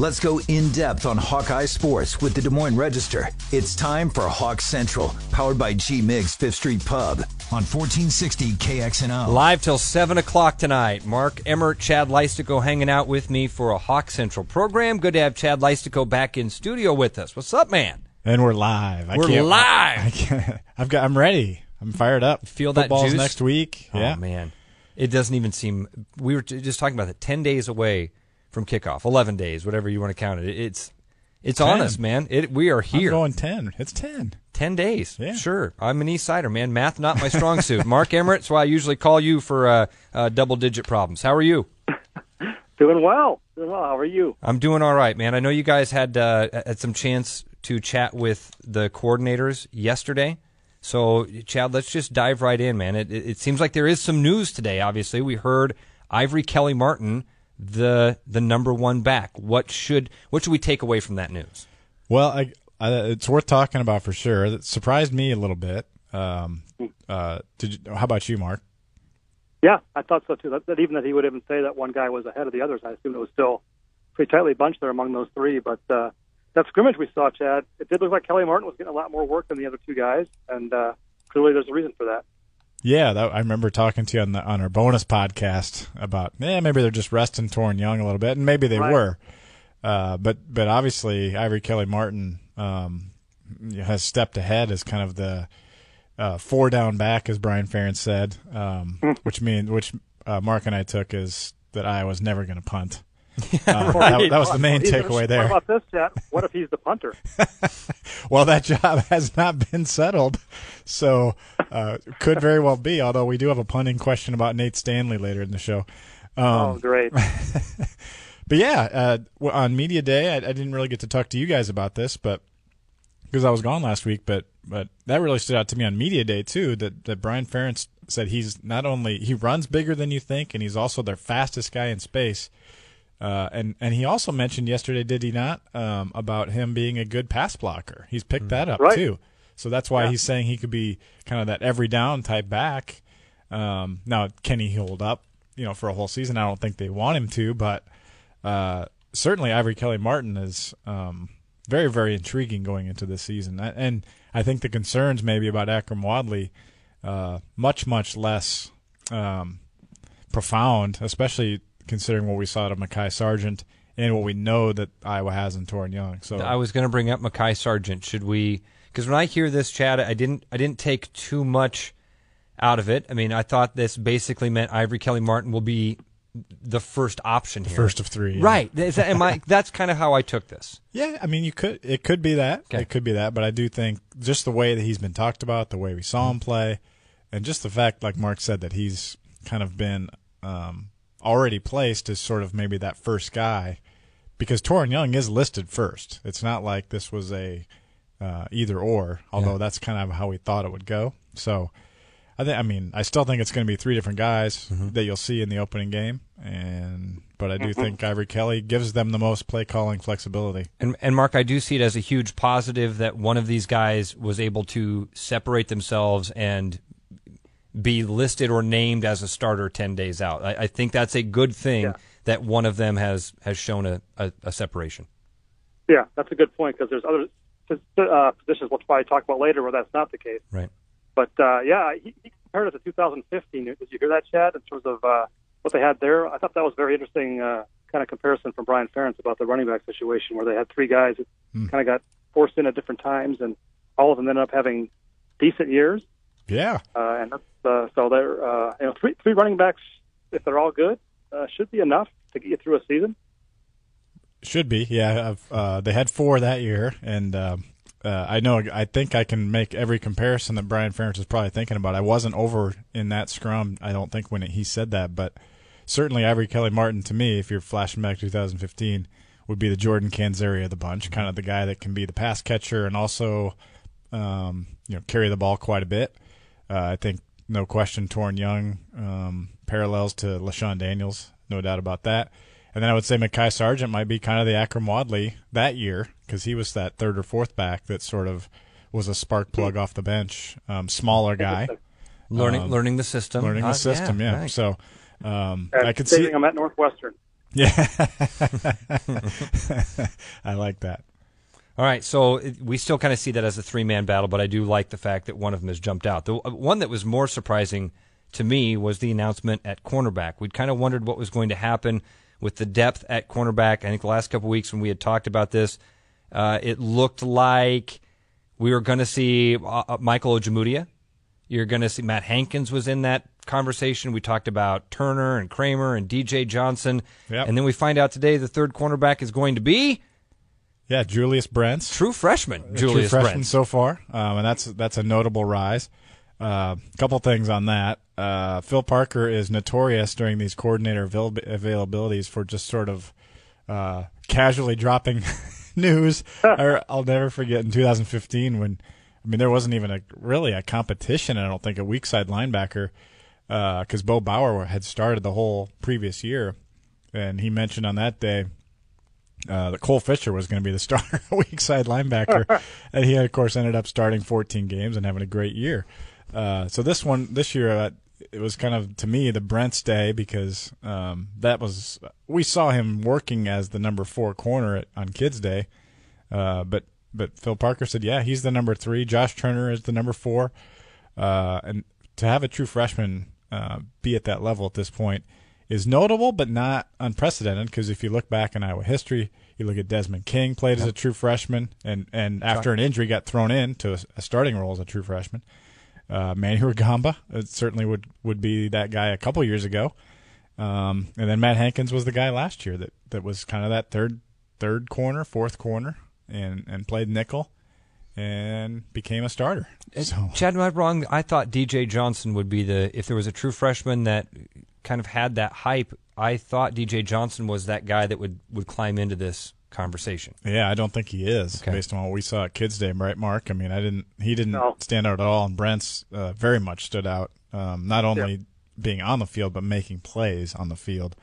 Let's go in depth on Hawkeye sports with the Des Moines Register. It's time for Hawk Central, powered by G Migs Fifth Street Pub on 1460 KXNO. Live till 7 o'clock tonight. Mark Emmert, Chad Leistikow hanging out with me for a Hawk Central program. Good to have Chad Leistikow back in studio with us. What's up, man? And we're live. I We're can't- live. I can't, I've got. I'm ready. I'm fired up. Feel that Football's juice? next week. Oh, yeah. man. It doesn't even seem. We were just talking about it. 10 days away from kickoff. 11 days, whatever you want to count it. It's. It's on 10. us, man. It, we are I'm here. going ten. It's ten. 10 days. Yeah. Sure. I'm an East Sider, man. Math, not my strong suit. Mark Emmert, that's why I usually call you for uh, uh, double digit problems. How are you? Doing well. Doing well. How are you? I'm doing all right, man. I know you guys had uh, had some chance to chat with the coordinators yesterday. So, Chad, let's just dive right in, man. It, it, it seems like there is some news today. Obviously, we heard Ivory Kelly Martin, the the number one back. What should what should we take away from that news? Well, I, I, it's worth talking about for sure. It surprised me a little bit. Um, uh, did you, how about you, Mark? Yeah, I thought so too. That, that even that he would even say that one guy was ahead of the others, I assume it was still pretty tightly bunched there among those three. But uh, that scrimmage we saw, Chad, it did look like Kelly Martin was getting a lot more work than the other two guys, and uh, clearly there's a reason for that. Yeah, that, I remember talking to you on the on our bonus podcast about yeah maybe they're just resting Toren Young a little bit, and maybe they Right. were, uh, but but obviously Ivory Kelly Martin um, has stepped ahead as kind of the uh, four down back, as Brian Ferentz said, um, which means which uh, Mark and I took is that I was never going to punt. Uh, that, that was the main takeaway there. What about this, Chad? What if he's the punter? Well, that job has not been settled, so uh, could very well be. Although we do have a punting question about Nate Stanley later in the show. Um, oh, great. But yeah, uh, on media day, I, I didn't really get to talk to you guys about this, but because I was gone last week. But but that really stood out to me on media day too. That that Brian Ferentz said he's not only he runs bigger than you think, and he's also their fastest guy in space. Uh, and and he also mentioned yesterday, did he not, um, about him being a good pass blocker? He's picked that up Right. too. So that's why Yeah. he's saying he could be kind of that every down type back. Um, now, can he hold up? You know, for a whole season, I don't think they want him to, but uh, certainly Ivory Kelly Martin is um, very, very intriguing going into this season. And I think the concerns maybe about Akrum Wadley uh, much, much less um, profound, especially considering what we saw out of Mekhi Sargent and what we know that Iowa has in Toren Young. So I was going to bring up Mekhi Sargent. Should we? Because when I hear this, Chad, I didn't I didn't take too much out of it. I mean, I thought this basically meant Ivory Kelly Martin will be the first option here. first of three, yeah. Right. That, am I, that's kind of how I took this. Yeah, I mean, you could. It could be that. Okay. It could be that. But I do think just the way that he's been talked about, the way we saw him play, and just the fact, like Mark said, that he's kind of been um, already placed as sort of maybe that first guy, because Toren Young is listed first. It's not like this was a uh, either or, although Yeah. that's kind of how we thought it would go. So. I think. I mean, I still think it's going to be three different guys Mm-hmm. that you'll see in the opening game, and but I do think Ivory Kelly gives them the most play calling flexibility. And, and Mark, I do see it as a huge positive that one of these guys was able to separate themselves and be listed or named as a starter 10 days out. I, I think that's a good thing Yeah. that one of them has, has shown a, a, a separation. Yeah, that's a good point because there's other uh, positions we'll probably talk about later where that's not the case. Right. But uh, yeah, he, he compared it to 2015. Did you hear that, Chad? In terms of uh, what they had there, I thought that was very interesting. Uh, kind of comparison from Brian Ferentz about the running back situation, where they had three guys that kind of got forced in at different times, and all of them ended up having decent years. Yeah, Uh, and that's, uh, so they're uh, you know three three running backs, if they're all good, uh, should be enough to get you through a season. Should be. Yeah, uh, they had four that year, and uh, uh, I know. I think I can make every comparison that Brian Ferentz is probably thinking about. I wasn't over in that scrum. I don't think when he said that, but certainly Ivory Kelly Martin to me, if you're flashing back to 2015, would be the Jordan Canzeri of the bunch, kind of the guy that can be the pass catcher and also, um, you know, carry the ball quite a bit. Uh, I think no question, Toren Young um, parallels to LeShun Daniels, no doubt about that. And then I would say Mekhi Sargent might be kind of the Akrum Wadley that year because he was that third or fourth back that sort of was a spark plug off the bench, um, smaller guy, Learning, Um, learning the system. learning Uh, the system. Yeah, right. so um, I could see. saving them at Northwestern. Yeah, I like that. All right, so we still kind of see that as a three man battle, but I do like the fact that one of them has jumped out. The uh, one that was more surprising to me was the announcement at cornerback. We'd kind of wondered what was going to happen with the depth at cornerback. I think the last couple weeks when we had talked about this, uh, it looked like we were going to see uh, uh, Michael Ojemudia. You're going to see Matt Hankins was in that conversation. We talked about Turner and Kramer and DJ Johnson. Yep. And then we find out today the third cornerback is going to be Yeah, Julius Brents. true freshman Julius true freshman Brent. so far, um, and that's that's a notable rise. A uh, couple things on that. Uh, Phil Parker is notorious during these coordinator avail- availabilities for just sort of uh, casually dropping news. or I'll never forget in 2015 when I mean there wasn't even a really a competition. I don't think a weak side linebacker because Bo Bower had started the whole previous year, and he mentioned on that day uh, that Cole Fisher was going to be the starter weak side linebacker, and he of course ended up starting 14 games and having a great year. Uh, so this one this year uh, it was kind of to me the Brent's day because um, that was we saw him working as the number four corner at, on Kids Day, uh, but but Phil Parker said yeah he's the number three. Josh Turner is the number four, uh, and to have a true freshman uh, be at that level at this point is notable but not unprecedented because if you look back in Iowa history, you look at Desmond King played as a true freshman and, and after an injury got thrown in to a, a starting role as a true freshman. Uh, Manny Rugamba uh, certainly would, would be that guy a couple years ago. Um, and then Matt Hankins was the guy last year that, that was kind of that third third corner, fourth corner, and, and played nickel and became a starter. So Chad, am I wrong? I thought DJ Johnson would be the if there was a true freshman that kind of had that hype. I thought DJ Johnson was that guy that would would climb into this conversation. Yeah, I don't think he is Okay. based on what we saw at Kids Day, right, Mark? I mean, I didn't. He didn't No. stand out at all, and Brent's uh, very much stood out. Um, not only being on the field, but making plays on the field.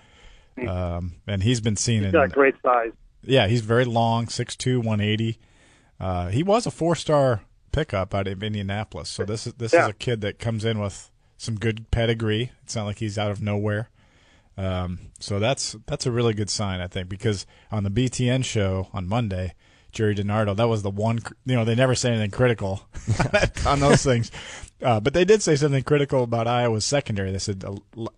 Um, and he's been seen He's in. got great size. Yeah, he's very long, 6'2", 180. Uh, he was a four-star pickup out of Indianapolis, so this is this is a kid that comes in with some good pedigree. It's not like he's out of nowhere. Um, so that's that's a really good sign, I think, because on the BTN show on Monday, Jerry DiNardo, that was the one. You know, they never say anything critical on those things, uh, but they did say something critical about Iowa's secondary. They said uh,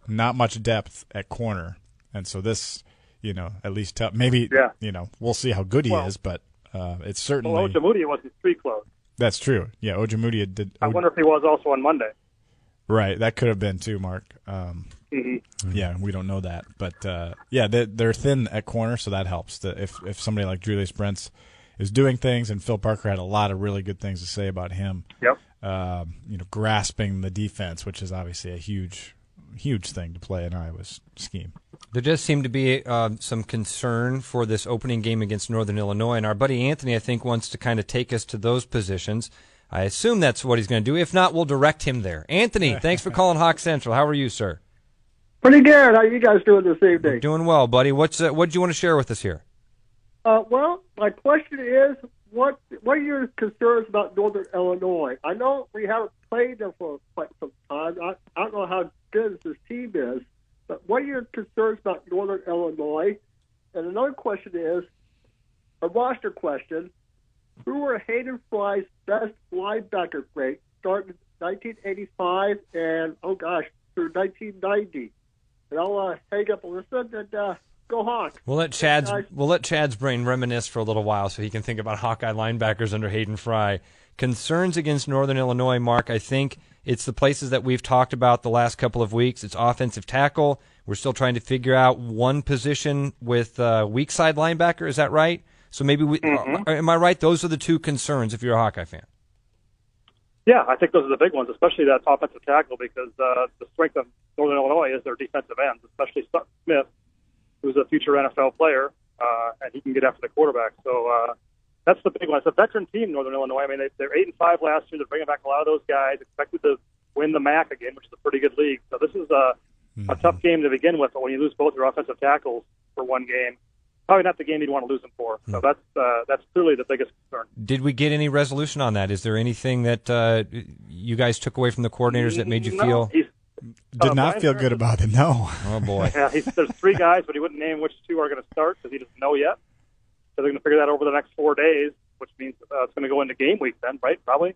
not much depth at corner, and so this, you know, at least tell, maybe, Yeah. you know, we'll see how good he Well- is, but uh, it's certainly Well, Ojemudia wasn't street clothes. that's true. Yeah, Ojemudia did. I wonder if he was also on Monday. Right, that could have been too, Mark. Um, hmm Yeah, we don't know that, but uh, yeah, they, they're thin at corner, so that helps. The, if if somebody like Julius Brents is doing things, and Phil Parker had a lot of really good things to say about him. Yep. Um, you know, grasping the defense, which is obviously a huge, huge thing to play in Iowa's scheme. There does seem to be um, some concern for this opening game against Northern Illinois, and our buddy Anthony, I think, wants to kind of take us to those positions. I assume that's what he's going to do. If not, we'll direct him there. Anthony, thanks for calling Hawk Central. How are you, sir? Pretty good. How you guys doing this evening? Doing well, buddy. What's uh, what do you want to share with us here? Uh, well, my question is, what what are your concerns about Northern Illinois? I know we haven't played them for quite some time. I, I don't know how good this team is, but what are your concerns about Northern Illinois? And another question is a roster question: Who were Hayden Fry's best linebacker grade starting in 1985 and oh gosh through 1990? And I'll uh, hang up and listen and uh, go Hawks. We'll let Chad's Guys. we'll let Chad's brain reminisce for a little while so he can think about Hawkeye linebackers under Hayden Fry. Concerns against Northern Illinois, Mark. I think it's the places that we've talked about the last couple of weeks. It's offensive tackle. We're still trying to figure out one position with uh, weak side linebacker. Is that right? So maybe we uh, am I right? Those are the two concerns if you're a Hawkeye fan. Yeah, I think those are the big ones, especially that offensive tackle, because uh, the strength of Northern Illinois is their defensive ends, especially Sutton Smith, who's a future NFL player, uh, and he can get after the quarterback. So uh, that's the big one. It's a veteran team, Northern Illinois. I mean, they, they're eight and five last year. They're bringing back a lot of those guys. Expected to win the MAC again, which is a pretty good league. So this is a, a tough game to begin with. But when you lose both your offensive tackles for one game, probably not the game you'd want to lose them for. So that's uh, that's clearly the biggest concern. Did we get any resolution on that? Is there anything that uh, you guys took away from the coordinators that made you No, feel? did Uh, not feel good about it. No. Oh boy. Yeah, he's, there's three guys, but he wouldn't name which two are going to start because he doesn't know yet. So they're going to figure that over the next four days, which means uh, it's going to go into game week then, right? Probably.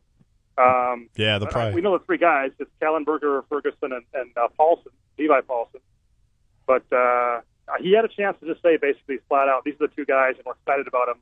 Um, Yeah, they'll but, uh, probably. we know the three guys: it's Kallenberger, Ferguson, and, and uh, Paulson, Levi Paulson. But uh, he had a chance to just say basically flat out, "These are the two guys, and we're excited about them."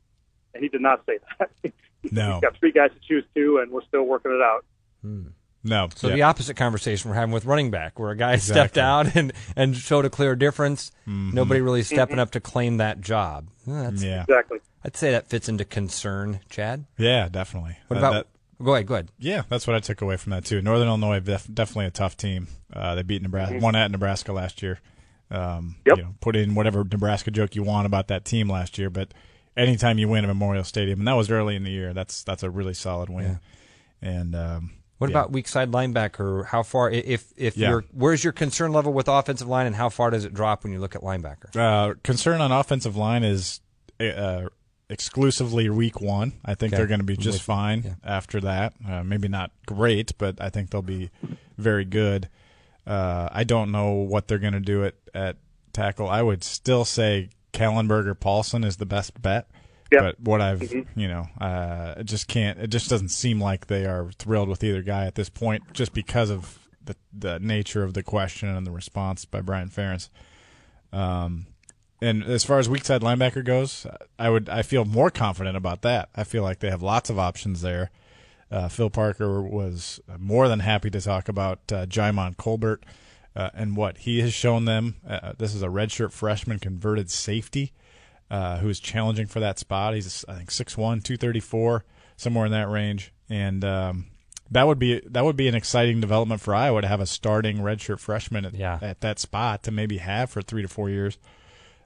And he did not say that. No. He's got three guys to choose to, and we're still working it out. no. So yeah. the opposite conversation we're having with running back, where a guy stepped out and, and showed a clear difference. Nobody really stepping up to claim that job. Uh, That's, yeah. Exactly. I'd say that fits into concern, Chad. Yeah, definitely. What Uh, about? that- go ahead. Go ahead. Yeah, that's what I took away from that too. Northern Illinois def- definitely a tough team. Uh, they beat Nebraska, won at Nebraska last year. Um, Yep. You know, put in whatever Nebraska joke you want about that team last year, but anytime you win at Memorial Stadium, and that was early in the year, that's that's a really solid win. And um, What yeah. about weak side linebacker? How far? If if Yeah. you're where's your concern level with offensive line, and how far does it drop when you look at linebacker? Uh, concern on offensive line is uh, exclusively week one. I think Okay. they're going to be just with fine Yeah. after that. Uh, maybe not great, but I think they'll be very good. Uh, I don't know what they're going to do at, at tackle. I would still say Kallenberger Paulson is the best bet. Yep. But what I've, you know, uh, it just can't. It just doesn't seem like they are thrilled with either guy at this point, just because of the the nature of the question and the response by Brian Ferentz. Um, and as far as weak side linebacker goes, I would I feel more confident about that. I feel like they have lots of options there. Uh, Phil Parker was more than happy to talk about uh, Djimon Colbert uh, and what he has shown them. Uh, this is a redshirt freshman converted safety uh, who is challenging for that spot. He's I think 6'1", 234, somewhere in that range, and um, that would be that would be an exciting development for Iowa to have a starting redshirt freshman at, Yeah. at that spot to maybe have for three to four years.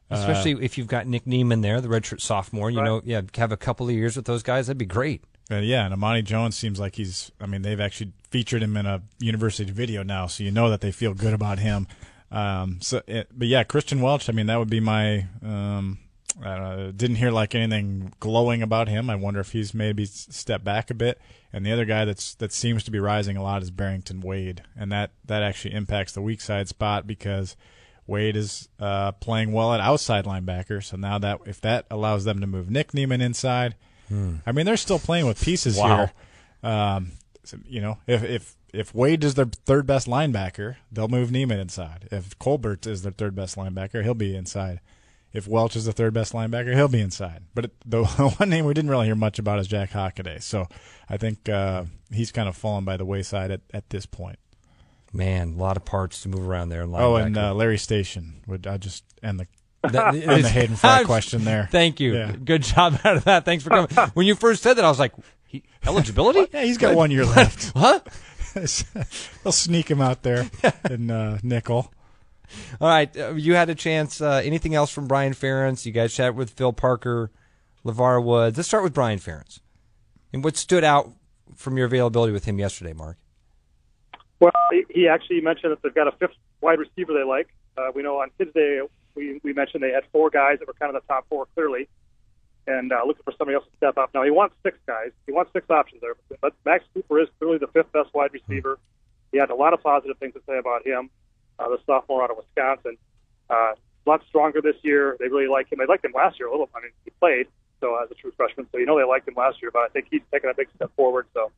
Especially if you've got Nick Niemann there, the redshirt sophomore. You Right. know, yeah, have a couple of years with those guys. That'd be great. Uh, yeah, and Amani Jones seems like he's. I mean, they've actually featured him in a university video now, so you know that they feel good about him. Um, so, it, but yeah, Christian Welch. I mean, that would be my. Um, I know, didn't hear like anything glowing about him. I wonder if he's maybe stepped back a bit. And the other guy that's that seems to be rising a lot is Barrington Wade, and that that actually impacts the weak side spot because Wade is uh, playing well at outside linebacker. So now that if that allows them to move Nick Niemann inside, I mean they're still playing with pieces Wow. here. Um, so, you know, if if if Wade is their third best linebacker, they'll move Niemann inside. If Colbert is their third best linebacker, he'll be inside. If Welch is the third best linebacker, he'll be inside. But it, the one name we didn't really hear much about is Jack Hockaday. So I think uh, he's kind of fallen by the wayside at, at this point. Man, a lot of parts to move around there. in Oh, and uh, Larry Station would I just end the That- end the Hayden Fry question there. Thank you. Yeah. Good job out of that. Thanks for coming. when you first said that, I was like, he, eligibility? Yeah, he's got one year left. huh? They'll sneak him out there in uh, nickel. All right, uh, you had a chance. Uh, anything else from Brian Ferentz? You guys chat with Phil Parker, LeVar Woods. Let's start with Brian Ferentz. And what stood out from your availability with him yesterday, Mark? Well, he- he actually mentioned that they've got a fifth wide receiver they like. Uh, we know on Tuesday we, we mentioned they had four guys that were kind of the top four clearly, and uh, looking for somebody else to step up. Now he wants six guys. He wants six options there, but Max Cooper is clearly the fifth best wide receiver. He had a lot of positive things to say about him. Uh, the sophomore out of Wisconsin, uh, a lot stronger this year. They really like him. They liked him last year a little. I mean, he played so as a true freshman, so you know they liked him last year. But I think he's taken a big step forward. So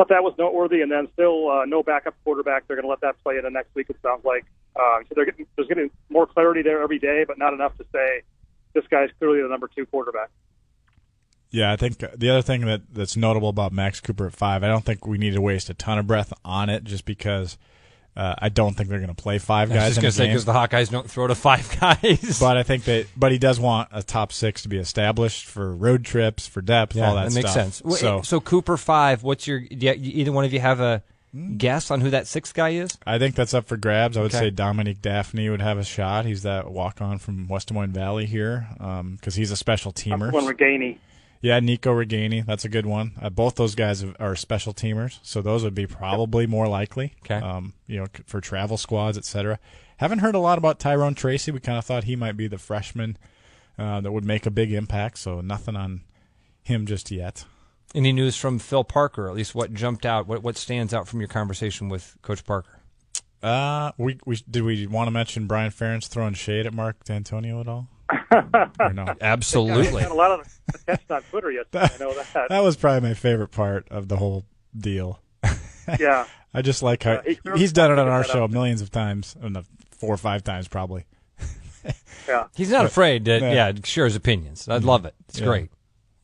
thought that was noteworthy. And then still uh, no backup quarterback. They're going to let that play into next week. It sounds like uh, so they're getting there's getting more clarity there every day, but not enough to say this guy's clearly the number two quarterback. Yeah, I think the other thing that that's notable about Max Cooper at five, I don't think we need to waste a ton of breath on it, just because uh, I don't think they're going to play five I was guys just in going a to say game. because the Hawkeyes don't throw to five guys. But I think that, but he does want a top six to be established for road trips, for depth, yeah, all that, That makes stuff. sense. Wh- So so Cooper five. What's your? Do you, either one of you have a guess on who that sixth guy is? I think that's up for grabs. I would Okay. say Dominique Dafney would have a shot. He's that walk on from West Des Moines Valley here because he's a special teamer. One Ragaini. Yeah, Nico Ragaini, that's a good one. Uh, both those guys are special teamers, so those would be probably more likely. Okay. Um, you know, for travel squads, etc. Haven't heard a lot about Tyrone Tracy. We kind of thought he might be the freshman uh, that would make a big impact. So nothing on him just yet. Any news from Phil Parker? At least what jumped out? What what stands out from your conversation with Coach Parker? Uh, we we did we want to mention Brian Ferentz throwing shade at Mark Dantonio at all? Or no? Absolutely. Got a lot of attention on Twitter yesterday. I know that. That was probably my favorite part of the whole deal. Yeah. I just like how Uh, he he's done it on our show out. millions of times, uh, no, four or five times probably. Yeah. He's not afraid to, Yeah. yeah, share his opinions. I love it. It's Yeah. great.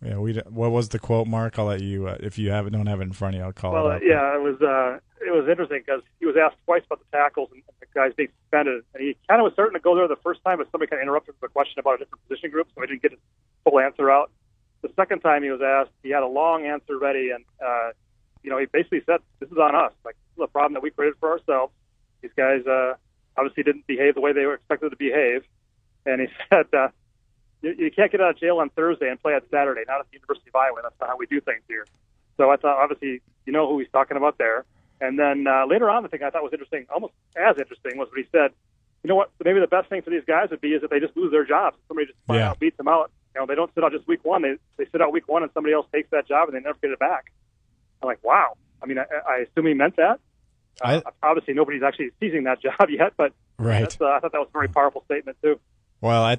Yeah, we. What was the quote, Mark? I'll let you. Uh, if you have it, don't have it in front of you, I'll call Well, it. up. yeah, it was uh, it was interesting because he was asked twice about the tackles and the guys being suspended, and he kind of was starting to go there the first time, but somebody kind of interrupted with a question about a different position group, so he didn't get his full answer out. The second time he was asked, he had a long answer ready, and uh, you know, he basically said, "This is on us. Like this is a problem that we created for ourselves. These guys uh, obviously didn't behave the way they were expected to behave," and he said. Uh, you, you can't get out of jail on Thursday and play on Saturday, not at the University of Iowa. That's not how we do things here. So I thought, obviously, you know who he's talking about there. And then uh, later on, the thing I thought was interesting, almost as interesting, was what he said. You know what? Maybe the best thing for these guys would be is that they just lose their jobs. Somebody just Yeah. out beats them out. You know, they don't sit out just week one. They they sit out week one, and somebody else takes that job, and they never get it back. I'm like, wow. I mean, I, I assume he meant that. I- Uh, obviously, nobody's actually seizing that job yet, but Right. that's, uh, I thought that was a very powerful statement too. Well, I,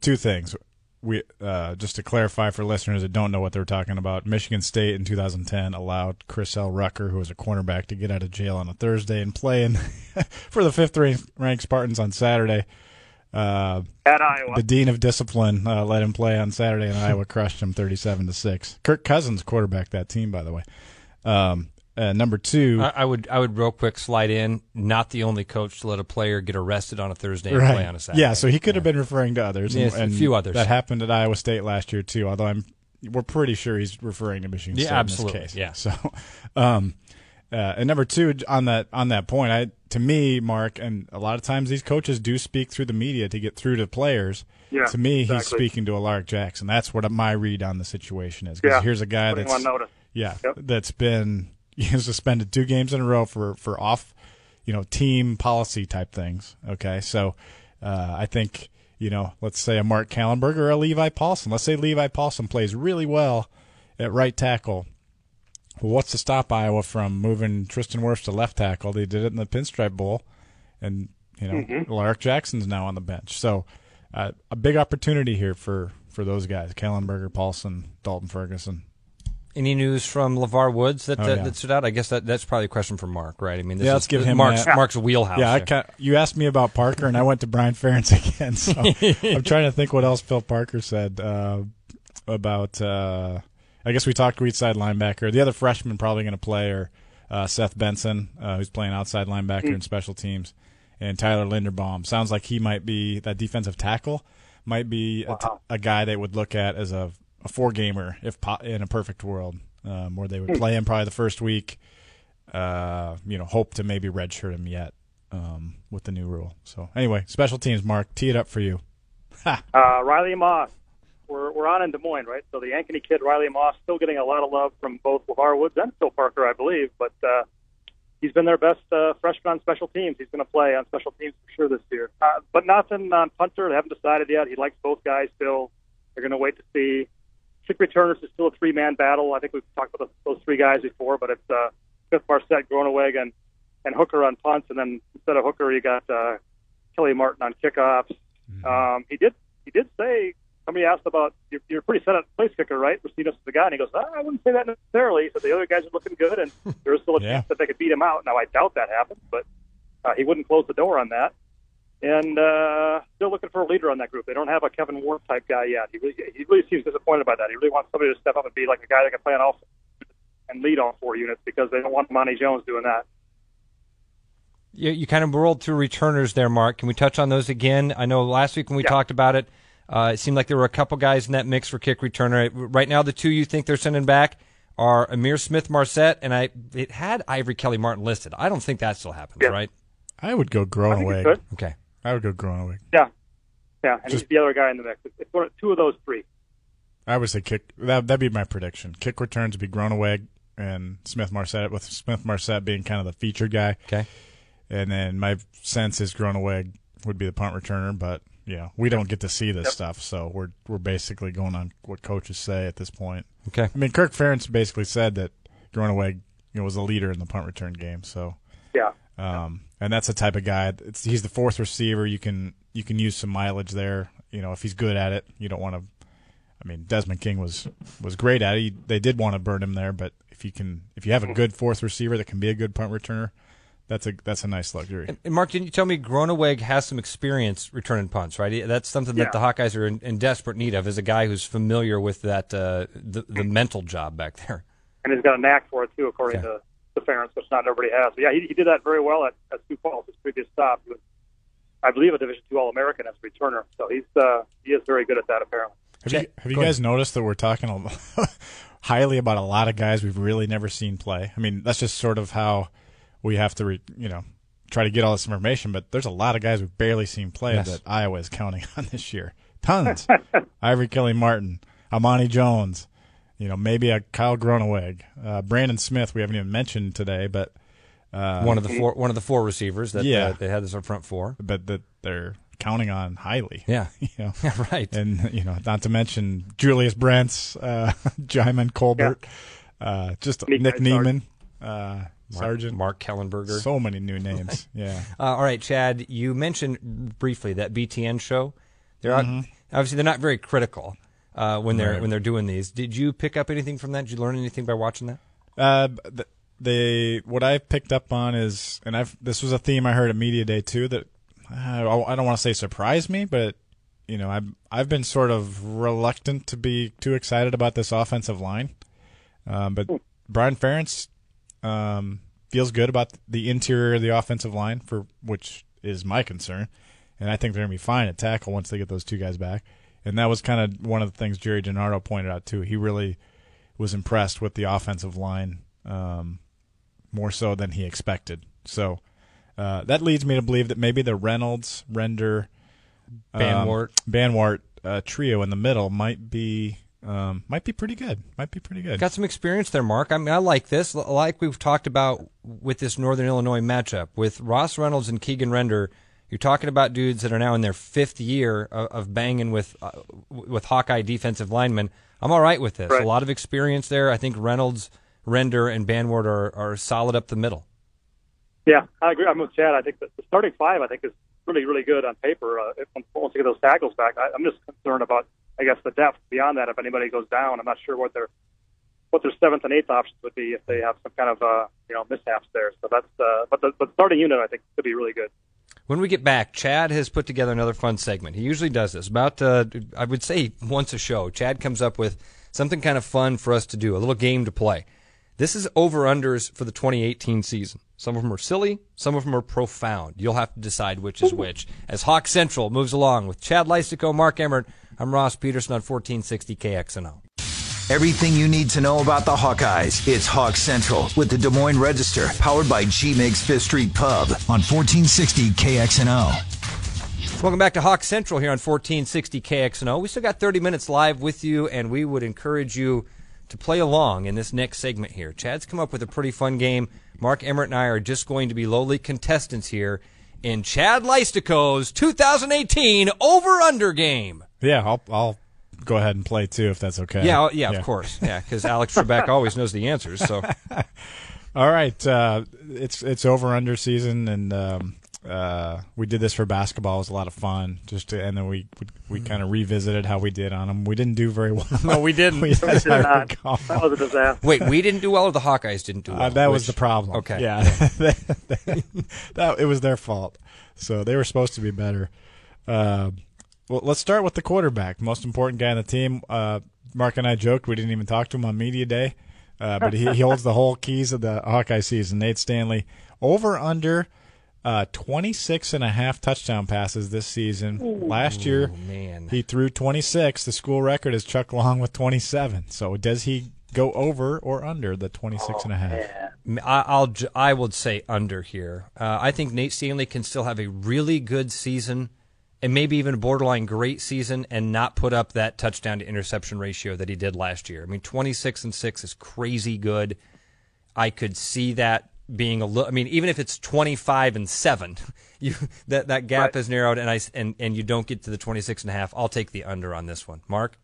two things. We uh, just to clarify for listeners that don't know what they're talking about. Michigan State in 2010 allowed Chris L. Rucker, who was a cornerback, to get out of jail on a Thursday and play in for the fifth ranked Spartans on Saturday. Uh, At Iowa, the dean of discipline uh, let him play on Saturday, and Iowa crushed him 37 to six. Kirk Cousins quarterbacked that team, by the way. Um, uh, number two, I, I would I would real quick slide in. Not the only coach to let a player get arrested on a Thursday and right? play on a Saturday. Yeah, so he could have been referring to others, Yes, a and few others. That happened at Iowa State last year too. Although I'm, we're pretty sure he's referring to Michigan Yeah, State absolutely, in this case. yeah. So, um, uh, and number two on that on that point, I to me, Mark, and a lot of times these coaches do speak through the media to get through to players. Yeah, to me, he's speaking to Alaric Jackson. That's what my read on the situation is. 'Cause Yeah, here's a guy putting that's yeah, Yep. that's been you know, suspended two games in a row for for off, you know, team policy type things. Okay, so uh, I think you know, let's say a Mark Kallenberg or a Levi Paulson. Let's say Levi Paulson plays really well at right tackle. Well, what's to stop Iowa from moving Tristan Wirfs to left tackle? They did it in the Pinstripe Bowl, and you know, Mm-hmm. Lark Jackson's now on the bench. So uh, a big opportunity here for for those guys: Kallenberger, Paulson, Dalton Ferguson. Any news from LeVar Woods that, Oh, that, yeah. that stood out? I guess that, that's probably a question for Mark, right? I mean, this Yeah, let's give him Mark's, that. Mark's wheelhouse. Yeah, I here. ca you asked me about Parker, and I went to Brian Ferentz again. So I'm trying to think what else Phil Parker said uh, about. Uh, I guess we talked weak side linebacker. The other freshman probably going to play are uh, Seth Benson, uh, who's playing outside linebacker in special teams, and Tyler Linderbaum. Sounds like he might be that defensive tackle. Might be Wow. a guy they would look at as a, a four gamer if po- in a perfect world, um, where they would play him probably the first week. Uh, you know, hope to maybe redshirt him yet um, with the new rule. So anyway, special teams, Mark, tee it up for you. Uh, Riley Moss. We're, we're on in Des Moines, right? So the Ankeny kid, Riley Moss, still getting a lot of love from both LeVar Woods and Phil Parker, I believe. But uh, he's been their best uh, freshman on special teams. He's going to play on special teams for sure this year. Uh, but nothing on punter. They haven't decided yet. He likes both guys still. They're going to wait to see. Kick returners is still a three-man battle. I think we've talked about those, three guys before, but it's uh, Smith, Marsette, Groneweg, and, and Hooker on punts. And then instead of Hooker, you got uh, Kelly Martin on kickoffs. Um, he did he did say somebody asked about you're, you're pretty set at place kicker, right? Recinos is the guy, and he goes, "Ah, I wouldn't say that necessarily. He said the other guys are looking good, and there's still a Yeah. chance that they could beat him out. Now I doubt that happens, but uh, he wouldn't close the door on that. And uh, still looking for a leader on that group. They don't have a Kevin Ward type guy yet. He really, he really seems disappointed by that. He really wants somebody to step up and be like a guy that can play on all and lead all four units because they don't want Monty Jones doing that. You, you kind of rolled through returners there, Mark. Can we touch on those again? I know last week when we Yeah. talked about it, uh, it seemed like there were a couple guys in that mix for kick returner. Right now, the two you think they're sending back are Ihmir Smith Marsette, and I it had Ivory Kelly Martin listed. I don't think that still happens, Yeah. right? I would go I think Groneweg. it's good. Okay. I would go Groneweg. Yeah, yeah, and Just- he's the other guy in the mix. It's, it's one of, two of those three. I would say kick. That that'd be my prediction. Kick returns would be Groneweg and Smith Marsette, with Smith Marsette being kind of the featured guy. Okay. And then my sense is Groneweg would be the punt returner, but yeah, we don't get to see this Yep. stuff, so we're we're basically going on what coaches say at this point. Okay. I mean, Kirk Ferentz basically said that Groneweg you know, was a leader in the punt return game, so Yeah. Um, and that's the type of guy. It's, he's the fourth receiver. You can you can use some mileage there. You know, if he's good at it, you don't want to. I mean, Desmond King was was great at it. He, they did want to burn him there, but if you can, if you have a good fourth receiver that can be a good punt returner, that's a that's a nice luxury. And, and Mark, didn't you tell me Groneweg has some experience returning punts, right? That's something Yeah. that the Hawkeyes are in, in desperate need of, is a guy who's familiar with that uh, the the mental job back there. and he's got a knack for it too, according Okay. to the Ferentz, which not everybody has. But yeah, he, he did that very well at, at Sioux Falls, his previous stop. He was, I believe, a Division two All American as a returner. So he's uh, he is very good at that, apparently. Have you, have you Go guys noticed that we're talking a- highly about a lot of guys we've really never seen play? I mean, that's just sort of how we have to, re, you know, try to get all this information. But there's a lot of guys we've barely seen play Yes. that Iowa is counting on this year. Tons. Ivory Kelly Martin, Amani Jones, you know, maybe a Kyle Groneweg, uh, Brandon Smith. We haven't even mentioned today, but one of the four one of the four receivers that Yeah. uh, they had as our front four. but that they're counting on highly. Yeah, you know. yeah, right. and you know, not to mention Julius Brents, uh, Djimon Colbert, uh, just Nick Nick Niemann, uh, Mark, Sergeant. Mark Kallenberger. So many new names. Yeah, Uh, all right, Chad, you mentioned briefly that BTN show. They're Mm-hmm. obviously they're not very critical uh, when they're Right. when they're doing these. Did you pick up anything from that? Did you learn anything by watching that? uh, th- they what I picked up on is, and I've this was a theme I heard at media day too that uh, I don't want to say surprised me, but you know, I've I've been sort of reluctant to be too excited about this offensive line. Um, but Brian Ferentz um, feels good about the interior of the offensive line, for which is my concern, and I think they're going to be fine at tackle once they get those two guys back. And that was kind of one of the things Jerry DiNardo pointed out too. He really was impressed with the offensive line um, more so than he expected. So uh, that leads me to believe that maybe the Reynolds, Render, um, Banwart. Banwart uh, trio in the middle might be um, might be pretty good. Might be pretty good. Got some experience there, Mark. I mean, I like this. Like we've talked about with this Northern Illinois matchup with Ross Reynolds and Keegan Render. You're talking about dudes that are now in their fifth year of, of banging with uh, with Hawkeye defensive linemen. I'm all right with this. Right. A lot of experience there. I think Reynolds, Render, and Banwart are, are solid up the middle. Yeah, I agree. I'm with Chad. I think the starting five, I think, is really, really good on paper. Uh, if, once you get those tackles back, I, I'm just concerned about, I guess, the depth beyond that. If anybody goes down, I'm not sure what their what their seventh and eighth options would be if they have some kind of uh, you know mishaps there. So that's, uh, but the, the starting unit, I think, could be really good. When we get back, Chad has put together another fun segment. He usually does this about, uh, I would say, once a show. Chad comes up with something kind of fun for us to do, a little game to play. This is over unders for the 2018 season. Some of them are silly, some of them are profound. You'll have to decide which is which. As Hawk Central moves along with Chad Leistikow, Mark Emmert, I'm Ross Peterson on 1460 KXNO. Everything you need to know about the Hawkeyes. It's Hawk Central with the Des Moines Register, powered by G Migs Fifth Street Pub on 1460 KXNO. Welcome back to Hawk Central here on 1460 KXNO. We still got 30 minutes live with you, and we would encourage you to play along in this next segment here. Chad's come up with a pretty fun game. Mark Emmert and I are just going to be lowly contestants here in Chad Leistikow's 2018 over-under game. Yeah, I'll I'll go ahead and play too if that's okay. Yeah, oh, yeah, of course. Yeah, because Alex Trebek always knows the answers. So All right, uh, it's it's over under season, and um, uh, we did this for basketball. It was a lot of fun. Just to, and then we we, we kind of revisited how we did on them. We didn't do very well. no, we didn't. We- as Did not. recall. That was a disaster. Wait, we didn't do well, or the Hawkeyes didn't do well? Uh, that was the problem. Okay. Yeah, that it was their fault. So they were supposed to be better. Uh, well, let's start with the quarterback, most important guy on the team. Uh, Mark and I joked we didn't even talk to him on media day, uh, but he, he holds the whole keys of the Hawkeye season. Nate Stanley over under uh, 26 and a half touchdown passes this season. Last year, man. he threw 26. The school record is Chuck Long with 27. So does he go over or under the 26 and a half? I- I'll j- I would say under here. Uh, I think Nate Stanley can still have a really good season, and maybe even a borderline great season, and not put up that touchdown to interception ratio that he did last year. I mean, twenty six and six is crazy good. I could see that being a little. I mean, even if it's twenty five and seven, you that that gap Right. is narrowed, and I and and you don't get to the twenty six and a half. I'll take the under on this one, Mark.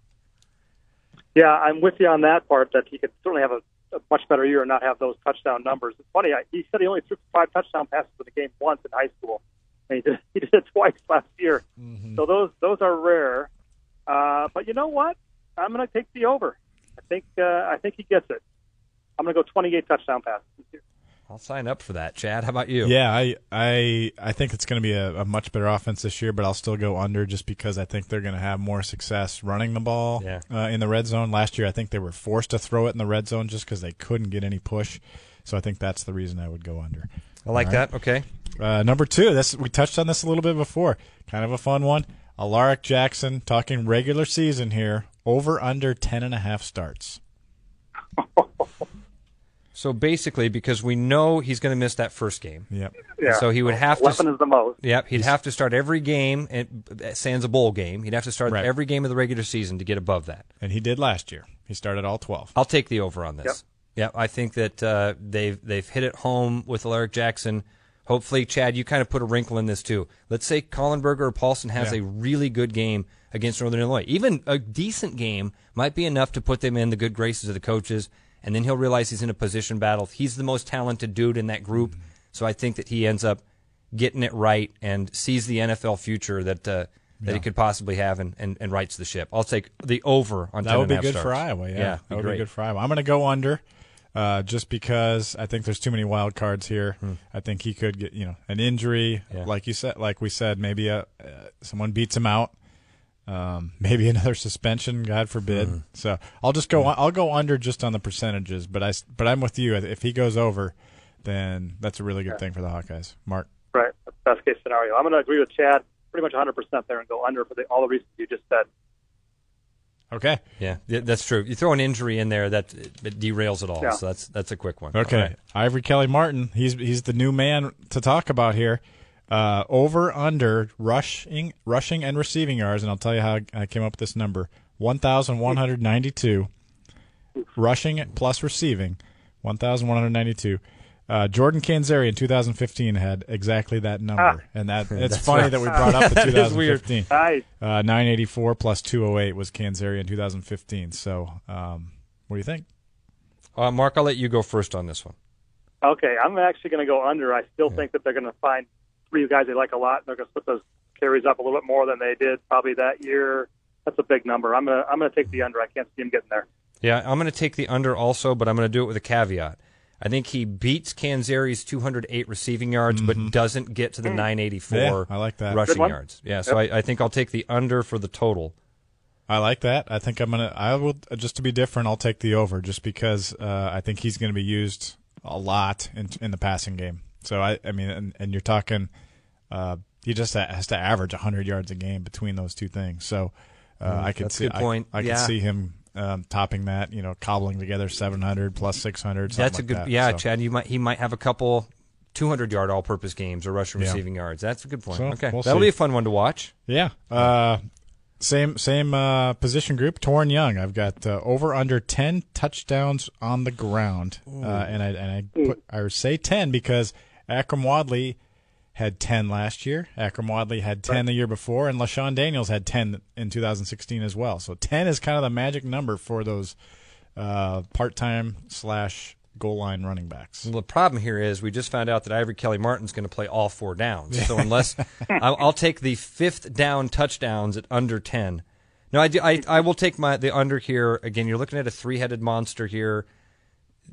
Yeah, I'm with you on that part. That he could certainly have a, a much better year and not have those touchdown numbers. It's funny. I, he said he only threw five touchdown passes in the game once in high school. And he did, he did it twice last year. Mm-hmm. So those those are rare. Uh, but you know what? I'm going to take the over. I think uh, I think he gets it. I'm going to go 28 touchdown passes this year. I'll sign up for that, Chad. How about you? Yeah, I I I think it's going to be a, a, much better offense this year, but I'll still go under just because I think they're going to have more success running the ball yeah. uh, in the red zone. Last year, I think they were forced to throw it in the red zone just because they couldn't get any push. So I think that's the reason I would go under. I like right? that. Okay. Uh, number two, this we touched on this a little bit before. Kind of a fun one. Alaric Jackson talking regular season here. Over under ten and a half starts. So basically, because we know he's going to miss that first game. Yep. Yeah. So he would have to. Weapon to. is the most. Yep. He'd have to start every game, and sans a bowl game. He'd have to start Right. every game of the regular season to get above that. And he did last year. He started all twelve. I'll take the over on this. Yep. I think that uh, they've they've hit it home with Alaric Jackson. Hopefully, Chad, you kind of put a wrinkle in this too. Let's say Kallenberger or Paulson has Yeah. a really good game against Northern Illinois. Even a decent game might be enough to put them in the good graces of the coaches, and then he'll realize he's in a position battle. He's the most talented dude in that group, Mm-hmm. so I think that he ends up getting it right and sees the NFL future that uh, that he could possibly have and, and, and rights the ship. I'll take the over on That 10 would be good starts. for Iowa. Yeah, yeah that would great. be good for Iowa. I'm going to go under, uh, just because I think there's too many wild cards here. I think he could get you know an injury, Hmm. Yeah. like you said, like we said, maybe a uh, someone beats him out. Um, maybe another suspension, God forbid. Hmm. So I'll just go. I'll go under just on the percentages. But I, s- but I'm with you. If he goes over, then that's a really good thing for the Hawkeyes. Mark. Right. Best case scenario. I'm going to agree with Chad pretty much 100% there and go under for the, all the reasons you just said. Okay. Yeah, yeah, that's true. You throw an injury in there that it derails it all. Yeah. So that's that's a quick one. Okay, All right. Ivory Kelly Martin. He's he's the new man to talk about here. Uh, over under rushing rushing and receiving yards, and I'll tell you how I came up with this number: one thousand one hundred ninety two. Rushing plus receiving, one thousand one hundred ninety two. Uh, Jordan Canzeri in 2015 had exactly that number, and that it's funny that we brought up the That is weird. 2015. Nice. Uh, 984 plus 208 was Canzeri in 2015. So, um, what do you think? Uh, Mark, I'll let you go first on this one. Okay, I'm actually going to go under. I still think that they're going to find three guys they like a lot, and they're going to split those carries up a little bit more than they did probably that year. That's a big number. I'm going to I'm going to take the under. I can't see him getting there. Yeah, I'm going to take the under also, but I'm going to do it with a caveat. I think he beats Canzeri's 208 receiving yards, but doesn't get to the 984 Mm-hmm. Yeah, I like that. rushing yards. Yeah, so I, I think I'll take the under for the total. I like that. I think I'm gonna. I will just to be different. I'll take the over just because uh, I think he's going to be used a lot in in the passing game. So I, I mean, and, and you're talking, uh, he just has to average 100 yards a game between those two things. So uh, I could see. good. I, I Yeah. could see him um, topping that. You know, cobbling together 700 plus 600. That's a like good. that. Yeah, So- Chad, you might he might have a couple 200 yard all purpose games or rushing Yeah. receiving yards. That's a good point. So, okay, we'll that'll see. be a fun one to watch. Yeah. Uh, same same uh, position group. Toren Young. I've got uh, over under ten touchdowns on the ground, uh, and I and I put I say ten because Akrum Wadley had ten last year. Akrum Wadley had ten the year before, and LeShun Daniels had ten in 2016 as well. So ten is kind of the magic number for those uh, part time slash goal line running backs. Well, the problem here is we just found out that Ivory Kelly Martin's going to play all four downs. So unless I'll, I'll take the fifth down touchdowns at under ten. No, I, do, I I will take my the under here again. You're looking at a three headed monster here.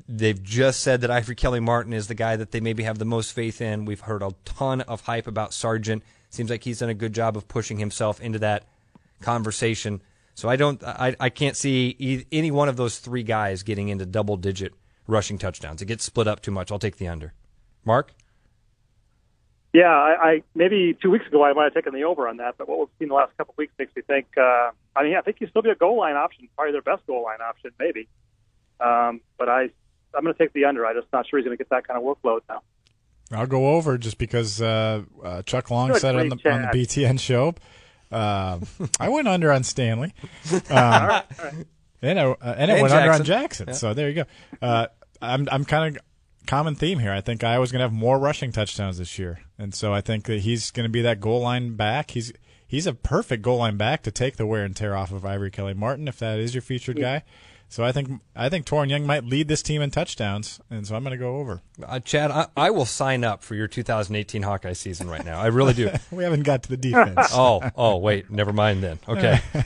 They've just said that Ivory Kelly Martin is the guy that they maybe have the most faith in. We've heard a ton of hype about Sargent. Seems like he's done a good job of pushing himself into that conversation. So I don't, I, I can't see e- any one of those three guys getting into double digit rushing touchdowns. It gets split up too much. I'll take the under. Mark? Yeah, I, I maybe two weeks ago I might have taken the over on that, but what we've seen the last couple of weeks makes me think. Uh, I mean, I think he'll still be a goal line option, probably their best goal line option, maybe. Um, but I, I'm going to take the under. I'm just not sure he's going to get that kind of workload now. I'll go over just because uh, uh, Chuck Long Good said on the grief, on the BTN show. Uh, I went under on Stanley, um, and I, uh, and it And went under on Jackson. Jackson. So there you go. Uh, I'm I'm kind of common theme here. I think Iowa's going to have more rushing touchdowns this year, and so I think that he's going to be that goal line back. He's he's a perfect goal line back to take the wear and tear off of Ivory Kelly Martin if that is your featured guy. So I think I think Toren Young might lead this team in touchdowns, and so I'm going to go over. Uh, Chad, I, I will sign up for your 2018 Hawkeye season right now. I really do. we haven't got to the defense. oh, oh, wait, never mind then. Okay. All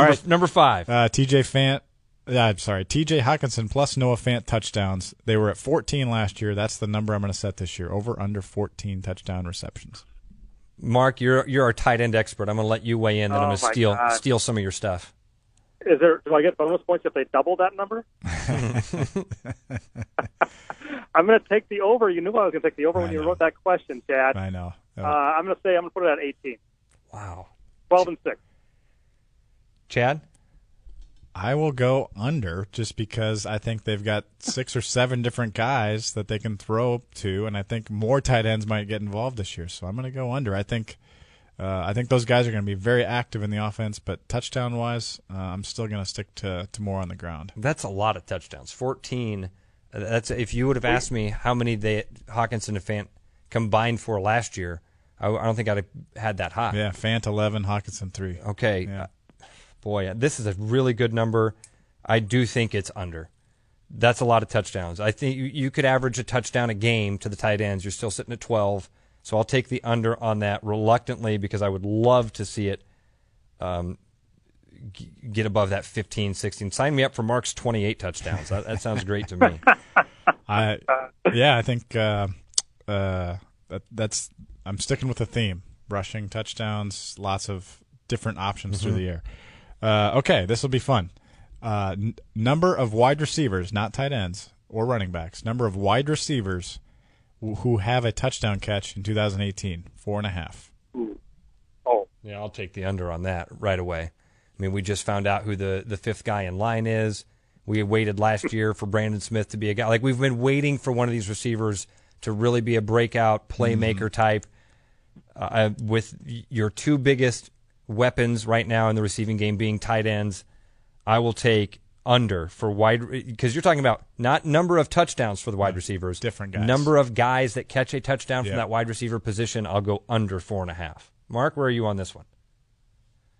number, right. number five. Uh, TJ Fant, uh, I'm sorry, TJ Hockenson plus Noah Fant touchdowns. They were at 14 last year. That's the number I'm going to set this year. Over under 14 touchdown receptions. Mark, you're you're our tight end expert. I'm going to let you weigh in, then I'm Oh, going to steal God. steal some of your stuff. Is there? Do I get bonus points if they double that number? I'm going to take the over. You knew I was going to take the over I when you wrote that question, Chad. I know. Uh, I'm going to say I'm going to put it at 18, Wow. 12 and six. Chad? I will go under just because I think they've got six or seven different guys that they can throw to, and I think more tight ends might get involved this year. So I'm going to go under. I think uh, I think those guys are going to be very active in the offense, but touchdown wise, uh, I'm still going to stick to to more on the ground. That's a lot of touchdowns. 14. Uh, That's if you would have asked me how many they Hockenson and Fant combined for last year, I, I don't think I'd have had that high. Yeah, Fant eleven, Hockenson three. Okay. Yeah. Uh, boy, this is a really good number. I do think it's under. That's a lot of touchdowns. I think you, you could average a touchdown a game to the tight ends. You're still sitting at 12. So I'll take the under on that reluctantly because I would love to see it um, g- get above that 15, 16. Sign me up for Mark's 28 touchdowns. That, that sounds great to me. I yeah, I think uh, uh, that, that's I'm sticking with the theme: rushing touchdowns, lots of different options through the air. Uh, okay, this will be fun. Uh, n- number of wide receivers, not tight ends or running backs. Number of wide receivers who who have a touchdown catch in 2018, four and a half. Oh, Yeah, I'll take the under on that right away. I mean, we just found out who the, the fifth guy in line is. We waited last year for Brandon Smith to be a guy. Like, we've been waiting for one of these receivers to really be a breakout playmaker type. Uh, with your two biggest weapons right now in the receiving game being tight ends, I will take under for wide because you're talking about not number of touchdowns for the wide receivers, different guys. Number of guys that catch a touchdown from Yeah. that wide receiver position, I'll go under four and a half. Mark, where are you on this one?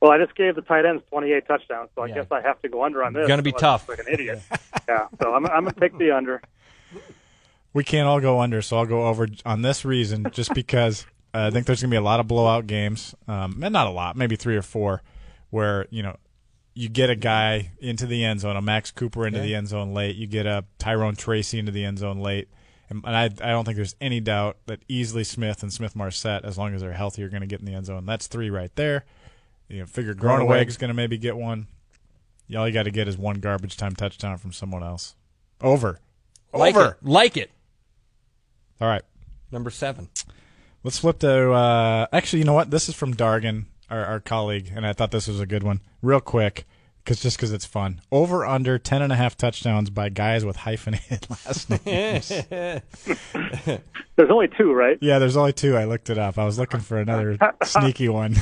well, I just gave the tight ends 28 touchdowns, so I Yeah. guess I have to go under on this. Gonna be Otherwise tough. Like an idiot. yeah, so I'm, I'm going to take the under. We can't all go under, so I'll go over on this reason, just because uh, I think there's going to be a lot of blowout games, um, and not a lot, maybe three or four, where you know you get a guy into the end zone, a Max Cooper into the end zone late, you get a Tyrone Tracy into the end zone late, and, and I, I don't think there's any doubt that Easley Smith and Smith Marsette, as long as they're healthy, are going to get in the end zone. That's three right there. You know, figure Groeneweg. is going to maybe get one. All you got to get is one garbage time touchdown from someone else. Over. Like Over. it. Like it. All right. Number seven. Let's flip to. Uh, actually, you know what? This is from Dargan, our, our colleague, and I thought this was a good one. Real quick, because just because it's fun. Over under ten and a half touchdowns by guys with hyphenated last names. There's only two, right? yeah, there's only two. I looked it up. I was looking for another sneaky one.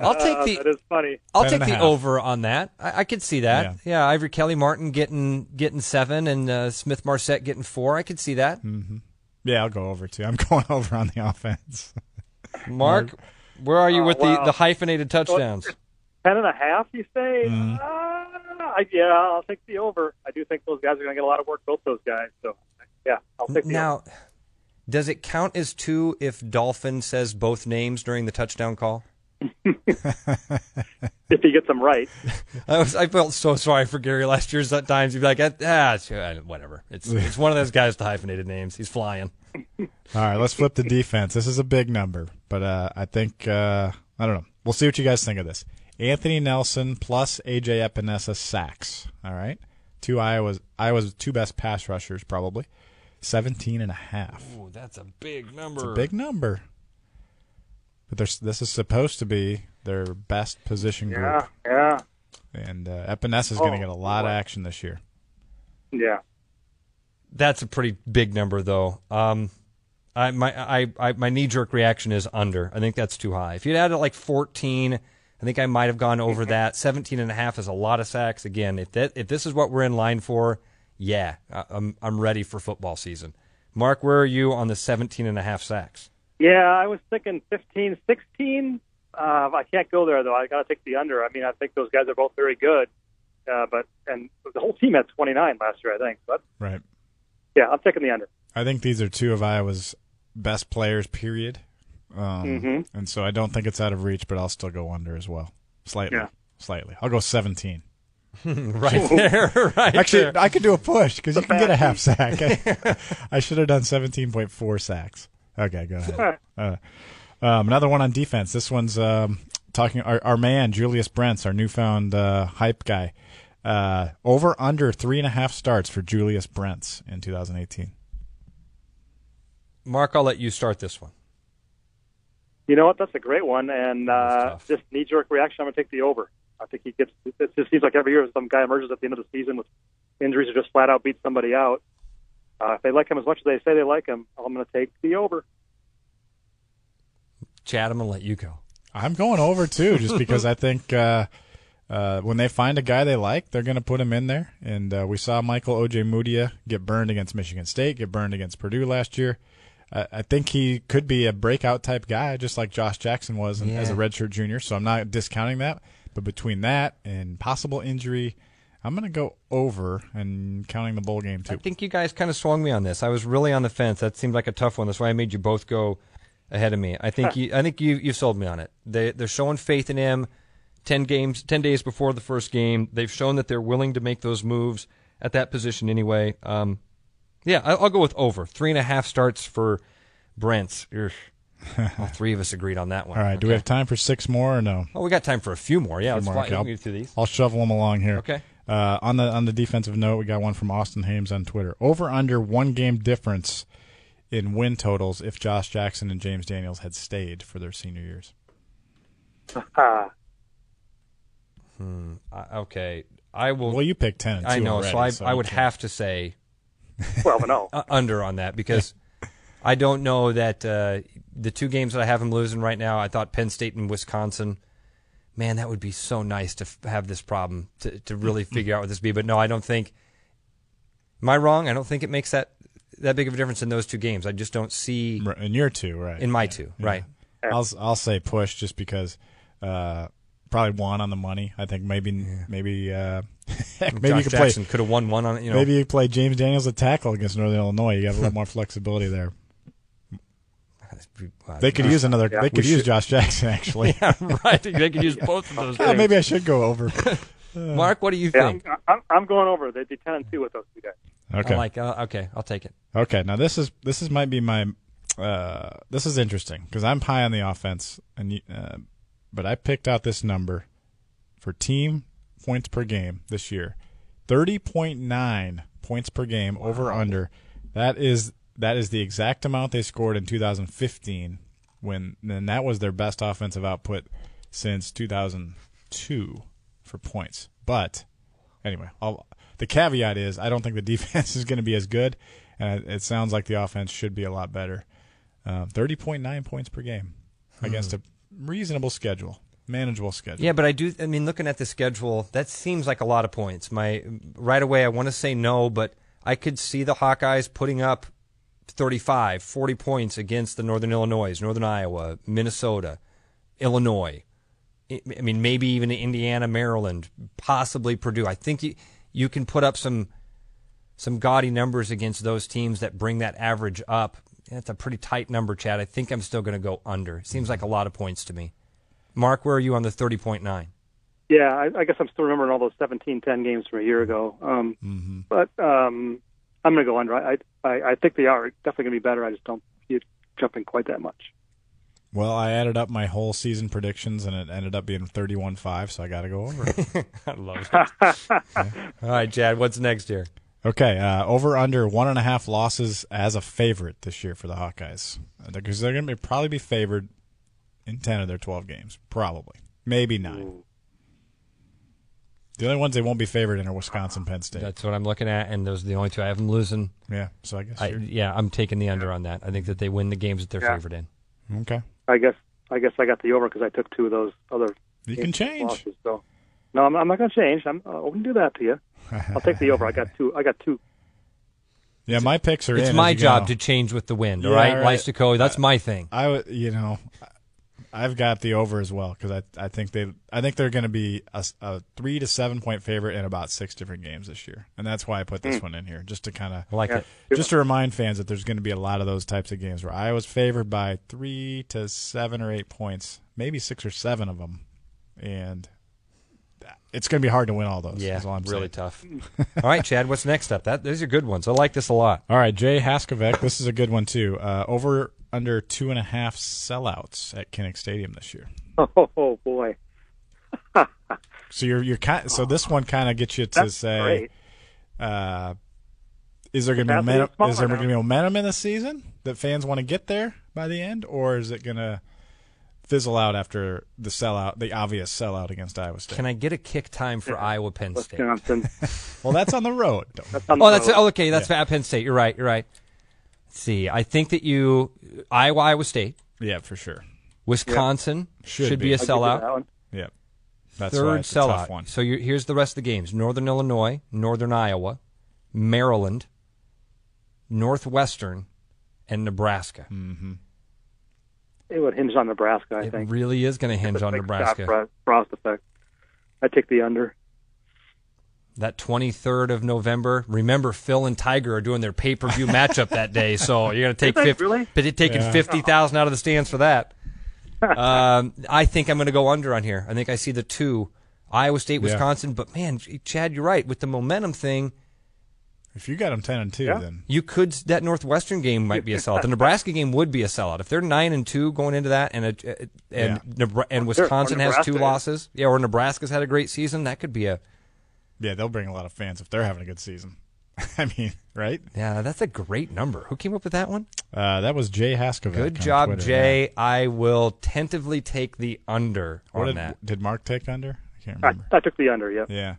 I'll take Uh, the that is funny. I'll take the half. over on that. I, I could see that. Yeah. Yeah. Ivory Kelly Martin getting getting seven and uh, Smith Marsette getting four. I could see that. yeah, I'll go over too. I'm going over on the offense. Mark, where are you Oh, with wow. the, the hyphenated touchdowns? Ten and a half, you say? Mm-hmm. Uh, I, yeah, I'll take the over. I do think those guys are going to get a lot of work, both those guys. So, yeah, I'll take the over. Now, does it count as two if Dolphin says both names during the touchdown call? if he gets them right. I was I felt so sorry for Gary last year. At times he'd be like, ah, uh, whatever. It's it's one of those guys with the hyphenated names. He's flying. All right, let's flip the defense. This is a big number, but uh, I think uh, I don't know. We'll see what you guys think of this. Anthony Nelson plus AJ Epenesa sacks. All right, two Iowa's Iowa's two best pass rushers probably. 17 and a half. Ooh, that's a big number. It's a big number. But there's, this is supposed to be their best position group. Yeah, yeah, And uh, Epenesa is going to Oh, get a lot of action this year. yeah. That's a pretty big number, though. Um, I my I, I my knee jerk reaction is under. I think that's too high. If you'd added like 14, I think I might have gone over that. 17 and a half is a lot of sacks. Again, if that if this is what we're in line for, yeah, I- I'm I'm ready for football season. Mark, where are you on the 17 and a half sacks? Yeah, I was thinking 15, 16. Uh, I can't go there though. I got to take the under. I mean, I think those guys are both very good, uh, but and the whole team had 29 last year, I think. But Right. Yeah, I'm taking the under. I think these are two of Iowa's best players. Period. Um, Mhm. And so I don't think it's out of reach, but I'll still go under as well, slightly. Yeah. Slightly. I'll go 17. right there, right Actually, there. I could do a push because you can get a bad half sack. I should have done 17.4 sacks. Okay, go ahead. Uh, um, another one on defense. This one's um, talking our, our man Julius Brents, our newfound uh, hype guy. Uh, over under three and a half starts for Julius Brents in 2018. Mark, I'll let you start this one. You know what? That's a great one, and uh, just knee jerk reaction. I'm going to take the over. I think he gets. It just seems like every year some guy emerges at the end of the season with injuries or just flat out beat somebody out. Uh, if they like him as much as they say they like him, I'm going to take the over. Chad, I'm gonna let you go. I'm going over too, just because I think uh, uh, when they find a guy they like, they're going to put him in there. And uh, we saw Michael Ojemudia get burned against Michigan State, get burned against Purdue last year. I I think he could be a breakout type guy, just like Josh Jackson was in, as a redshirt junior. So I'm not discounting that. But between that and possible injury, I'm going to go over and counting the bowl game too. I think you guys kind of swung me on this. I was really on the fence. That seemed like a tough one. That's why I made you both go ahead of me. I think you, I think you you sold me on it. They they're showing faith in him. Ten games, ten days before the first game, they've shown that they're willing to make those moves at that position anyway. Um, yeah, I- I'll go with over three and a half starts for Brents. All three of us agreed on that one. All right. Do we have time for six more or no? Oh, we got time for a few more. Yeah, let's more. Okay, I'll- can get through these. I'll shovel them along here. Okay. Uh, on the on the defensive note, we got one from Austin Hames on Twitter. Over under one game difference in win totals if Josh Jackson and James Daniels had stayed for their senior years. Uh, Uh, okay, I will. Well, you picked ten. And two I know, already, so I I would can't- have to say 12 and 0. uh, under on that because I don't know that uh, the two games that I have him losing right now. I thought Penn State and Wisconsin. Man, that would be so nice to f- have this problem to to really figure out what this be. But no, I don't think. Am I wrong? I don't think it makes that that big of a difference in those two games. I just don't see in your two, right? in my two. Right. I'll I'll say push just because uh, probably one on the money. I think maybe maybe uh, heck, maybe Josh you could play Jackson could have won one on it. You know, maybe you play James Daniels at tackle against Northern Illinois. You got a little more flexibility there. They could use another. Yeah. They could use should- Josh Jackson actually. yeah, right. They could use both of those. Yeah, maybe I should go over. Mark, what do you Yeah, think? I'm, I'm, I'm going over. They'd be 10 and 2 with those two guys. Okay. I like. Uh, okay, I'll take it. Okay, now this is this is might be my uh, this is interesting because I'm high on the offense, and you- uh, but I picked out this number for team points per game this year, thirty point nine points per game over under. That is that is the exact amount they scored in 2015 when and that was their best offensive output since 2002 for points. But anyway, I'll, the caveat is I don't think the defense is going to be as good, and it, sounds like the offense should be a lot better. Uh, Thirty point nine points per game against a reasonable schedule, manageable schedule. Yeah, but I do. I mean, looking at the schedule, that seems like a lot of points. My right away, I want to say no, but I could see the Hawkeyes putting up 35, 40 points against the Northern Illinois, Northern Iowa, Minnesota, Illinois. I mean, maybe even Indiana, Maryland, possibly Purdue. I think you you can put up some some gaudy numbers against those teams that bring that average up. That's a pretty tight number, Chad. I think I'm still going to go under. Seems like a lot of points to me. Mark, where are you on the 30.9? Yeah, I, I guess I'm still remembering all those 17-10 games from a year ago. Um, Mm-hmm. But um, I'm going to go under. I, I I think they are definitely going to be better. I just don't see it jumping quite that much. Well, I added up my whole season predictions, and it ended up being thirty-one five. So I got to go over. I love it. All right, Chad, what's next here? Okay, uh, over under one and a half losses as a favorite this year for the Hawkeyes because they're going to be, probably be favored in ten of their twelve games, probably, maybe nine. The only ones they won't be favored in are Wisconsin, Penn State. That's what I'm looking at, and those are the only two I have them losing. yeah, so I guess I, you're, yeah, I'm taking the under on that. I think that they win the games that they're Yeah. favored in. okay. I guess I guess I got the over because I took two of those other You can change. losses. So no, I'm, I'm not going to change. I'm uh, I wouldn't do that to you. I'll take the over. I got two. I got two. Yeah, my picks are It's in. my job go. to change with the wind. all Yeah, right, right. Leistikow, that's my thing. I you know, I've got the over as well because I I think they I think they're going to be a three to seven point favorite in about six different games this year, and that's why I put this hmm. one in here just to kind of like Yeah. it. just to remind fans that there's going to be a lot of those types of games where Iowa's favored by three to seven or eight points, maybe six or seven of them, and it's going to be hard to win all those. Yeah, is all I'm really saying. tough. all right, Chad, what's next up? That those are good ones. I like this a lot. All right, Jay Haskovic. this is a good one too. Uh, over under two and a half sellouts at Kinnick Stadium this year. Oh, boy. So you're you're kind. So this one kind of gets you to That's say, uh, is there going to be Capacity momentum? is Is there going to be momentum in the season that fans want to get there by the end, or is it going to fizzle out after the sellout, the obvious sellout against Iowa State? Can I get a kick time for Iowa Penn State? Wisconsin. well, that's on the road. That's on the Oh, that's road. oh, okay. That's at Penn State. You're right. You're right. Let's see, I think that you Iowa, Iowa State, yeah, for sure. Wisconsin Should should, be. be. a I'll give sellout. that. Yeah, that's Third it's a sellout. one. So you here's the rest of the games: Northern Illinois, Northern Iowa, Maryland, Northwestern, and Nebraska. Hmm. It would hinge on Nebraska, I think. It think. really is going to hinge on Nebraska. Frost effect. I take the under. that 23rd of November. Remember, Phil and Tiger are doing their pay per view matchup that day, so you're going to take 50, really? but you're taking Yeah. 50,000 out of the stands for that. um, I think I'm going to go under on here. I think I see the two Iowa State, Yeah. Wisconsin, but man, Chad, you're right. With the momentum thing, If you got them ten and two, Yeah. then you could that Northwestern game might be a sellout. The Nebraska game would be a sellout if they're nine and two going into that, and a, and Nebra- and Sure, Wisconsin has two is. losses. Yeah, or Nebraska's had a great season. That could be a yeah, they'll bring a lot of fans if they're having a good season. I mean, right? yeah. That's a great number. Who came up with that one? Uh, that was Jay Haskovic. Good job, Twitter, Jay. yeah. I will tentatively take the under What on did, that. did Mark take under? I can't I, remember. I took the under, yeah. Yeah.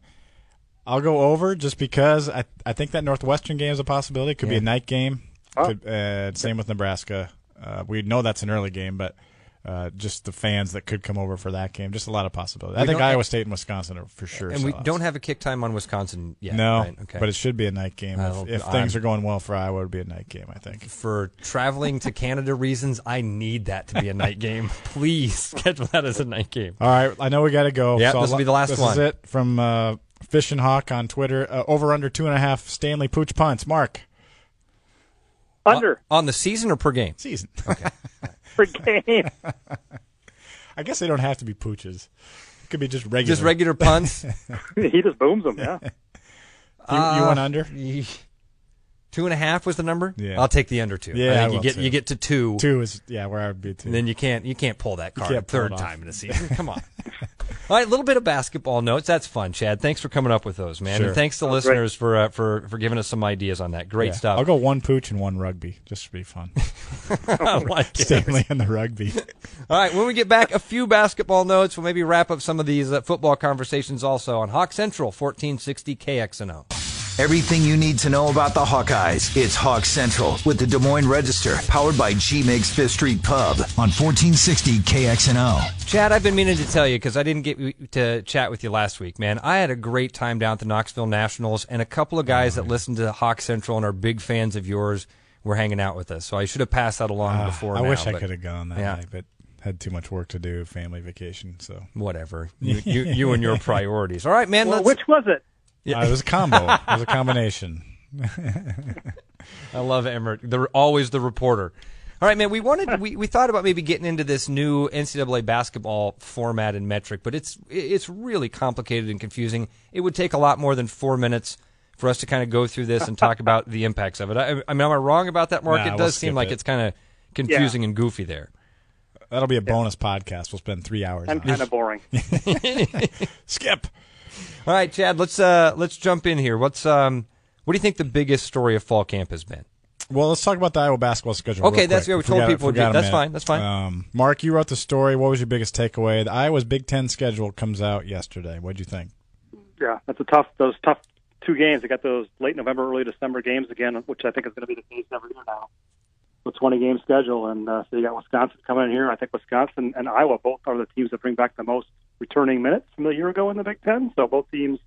I'll go over just because I I think that Northwestern game is a possibility. It could be a night game. Oh. Could, uh, same with Nebraska. Uh, we know that's an early game, but uh, just the fans that could come over for that game. Just a lot of possibilities. I think Iowa State and Wisconsin are for sure. And we sellouts. don't have a kick time on Wisconsin yet. no, right? okay. but it should be a night game. Well, if if things are going well for Iowa, it would be a night game. I think. for traveling to Canada reasons, I need that to be a night game. Please schedule that as a night game. All right, I know we got to go. Yeah, so this will be the last this one. is it from uh, Fish and Hawk on Twitter. Uh, over under two and a half Stanley Pooch punts. Mark Under On the season or per game? season. for game. I guess they don't have to be pooches. It could be just regular. Just regular punts. he just booms them, yeah. You, you went under Ye- Two and a half was the number. Yeah. I'll take the under two. Yeah, I I think you will get too. you get to two, two is yeah where I would be two. and then you can't you can't pull that card can't a pull third time in a season. Come on. All right, a little bit of basketball notes. That's fun, Chad. Thanks for coming up with those, man. Sure. And thanks to Sounds great. listeners for uh, for for giving us some ideas on that. Great Yeah. stuff. I'll go one pooch and one rugby just to be fun. Like. Stanley and the rugby. All right, when we get back, a few basketball notes. We'll maybe wrap up some of these uh, football conversations also on Hawk Central, 1460 KXNO. Everything you need to know about the Hawkeyes. It's Hawk Central with the Des Moines Register, powered by G Migs Fifth Street Pub on 1460 KXNO. Chad, I've been meaning to tell you because I didn't get to chat with you last week, man. I had a great time down at the Knoxville Nationals, and a couple of guys that listen to Hawk Central and are big fans of yours were hanging out with us. So I should have passed that along Ah, before. I now, wish I could have gone that yeah. night, but had too much work to do, family vacation. So Whatever. You, you, you and your priorities. All right, man. Well, let's, which was it? Yeah. Uh, it was a combo. it was a combination. I love Emmert. They're always the reporter. All right, man. We wanted we, we thought about maybe getting into this new NCAA basketball format and metric, but it's it's really complicated and confusing. It would take a lot more than four minutes for us to kind of go through this and talk about the impacts of it. I, I mean, am I wrong about that, Mark? Nah, it we'll does seem like it. it's kind of confusing and goofy there. That'll be a bonus podcast. We'll spend three hours. And on it. kind of boring. Skip. All right, Chad. Let's uh let's jump in here. What's um what do you think the biggest story of fall camp has been? Well, let's talk about the Iowa basketball schedule. Okay, real that's what we told Forgot- people we'd forgot That's fine, that's fine. Um, Mark, you wrote the story. What was your biggest takeaway? The Iowa's Big Ten schedule comes out yesterday. What'd you think? Yeah, that's a tough. Those tough two games. They got those late November, early December games again, which I think is going to be the case every year now. The 20 game schedule, and uh, so you got Wisconsin coming in here. I think Wisconsin and Iowa both are the teams that bring back the most returning minutes from a year ago in the Big Ten. So both teams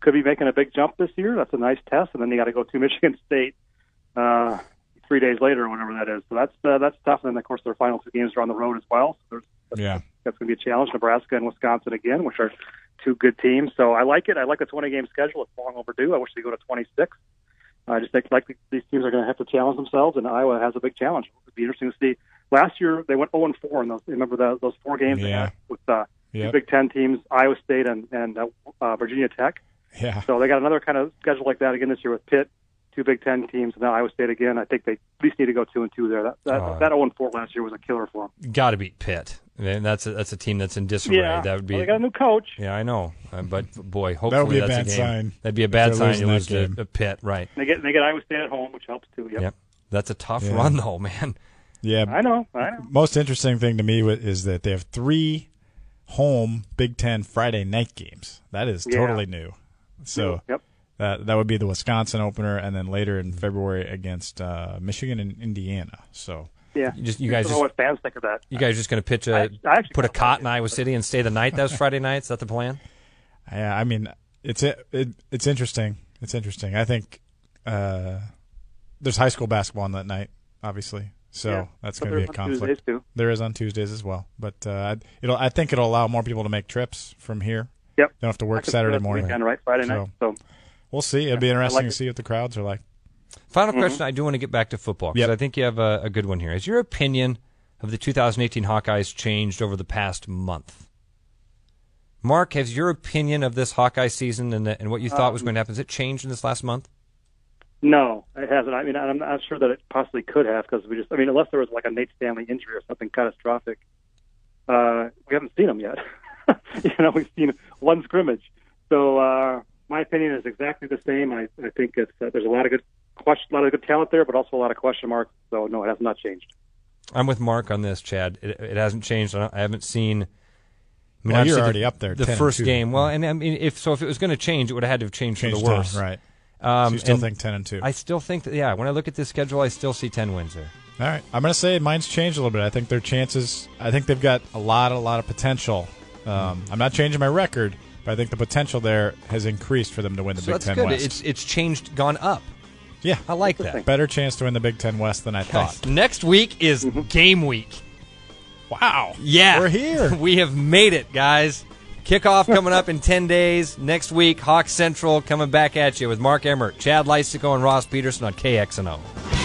could be making a big jump this year. That's a nice test. And then you got to go to Michigan State uh, three days later or whatever that is. So that's uh, that's tough. And then of course their final two games are on the road as well. So there's Yeah. that's going to be a challenge. Nebraska and Wisconsin again, which are two good teams. So I like it. I like the 20 game schedule. It's long overdue. I wish they go to 26. I just think like these teams are going to have to challenge themselves, and Iowa has a big challenge. It'd be interesting to see. Last year they went 0 and 4 in those. Remember those those four games they Yeah. had with uh, Yep. two Big Ten teams, Iowa State and and uh, uh, Virginia Tech. Yeah. So they got another kind of schedule like that again this year with Pitt, two Big Ten teams, and then Iowa State again. I think they at least need to go two and two there. That that, Uh, that 0 and 4 last year was a killer for them. Got to beat Pitt. And that's a, that's a team that's in disarray. that would be. Well, they got a new coach. yeah, I know. Uh, but boy, hopefully be a that's bad game. sign That'd be a bad sign. they're You lose that to game. a Pitt, right? They get they get Iowa State at home, which helps too. Yep. Yep. That's a tough Yeah. run, though, man. Yeah. I know. I know. Most interesting thing to me is that they have three home Big Ten Friday night games. That is Yeah. totally new. So Yep. that that would be the Wisconsin opener, and then later in February against uh, Michigan and Indiana. So Yeah. You just you guys I don't know just what fans think of that. you guys just going to pitch a I- I put a cot in. Iowa City and stay the night. That was Friday night. Is that the plan? yeah, I mean it's it, it it's interesting. It's interesting. I think uh, there's high school basketball on that night, obviously. So Yeah. that's going to be a conflict. Too. There is on Tuesdays as well, but uh, it'll. I think it'll allow more people to make trips from here. Yep. Don't have to work Saturday do that morning. Weekend, right? Friday night. So We'll see. It'll be interesting like to it. see what the crowds are like. Final question. I do want to get back to football because Yep. I think you have a, a good one here. Has your opinion of the 2018 Hawkeyes changed over the past month? Mark, has your opinion of this Hawkeye season and, the, and what you thought was going to happen has it changed in this last month? no, it hasn't. I mean, I'm not sure that it possibly could have because we just. I mean, unless there was like a Nate Stanley injury or something catastrophic, uh, we haven't seen him yet. you know, we've seen one scrimmage. So uh, my opinion is exactly the same. I, I think it's uh, there's a lot of good question, a lot of good talent there, but also a lot of question marks. So no, it has not changed. I'm with Mark on this, Chad. It, it hasn't changed. I, haven't seen. I mean, Well, you're already the, up there, The 10 first 2. game. Well, and I mean, if so, if it was going to change, it would have had to have changed Change for the time, worse. right? Um, so you still think ten and two? I still think that. Yeah, when I look at this schedule, I still see 10 wins there. All right, I'm going to say mine's changed a little bit. I think their chances. I think they've got a lot, a lot of potential. Um, I'm not changing my record, but I think the potential there has increased for them to win the So Big that's Ten good. West. It's it's changed, gone up. Yeah, I like that. better chance to win the Big Ten West than I thought. Next week is mm-hmm. game week. Wow. Yeah, We're here. we have made it, guys. Kickoff coming up in 10 days. Next week, Hawk Central coming back at you with Mark Emmert, Chad Leistikow, and Ross Peterson on KXNO.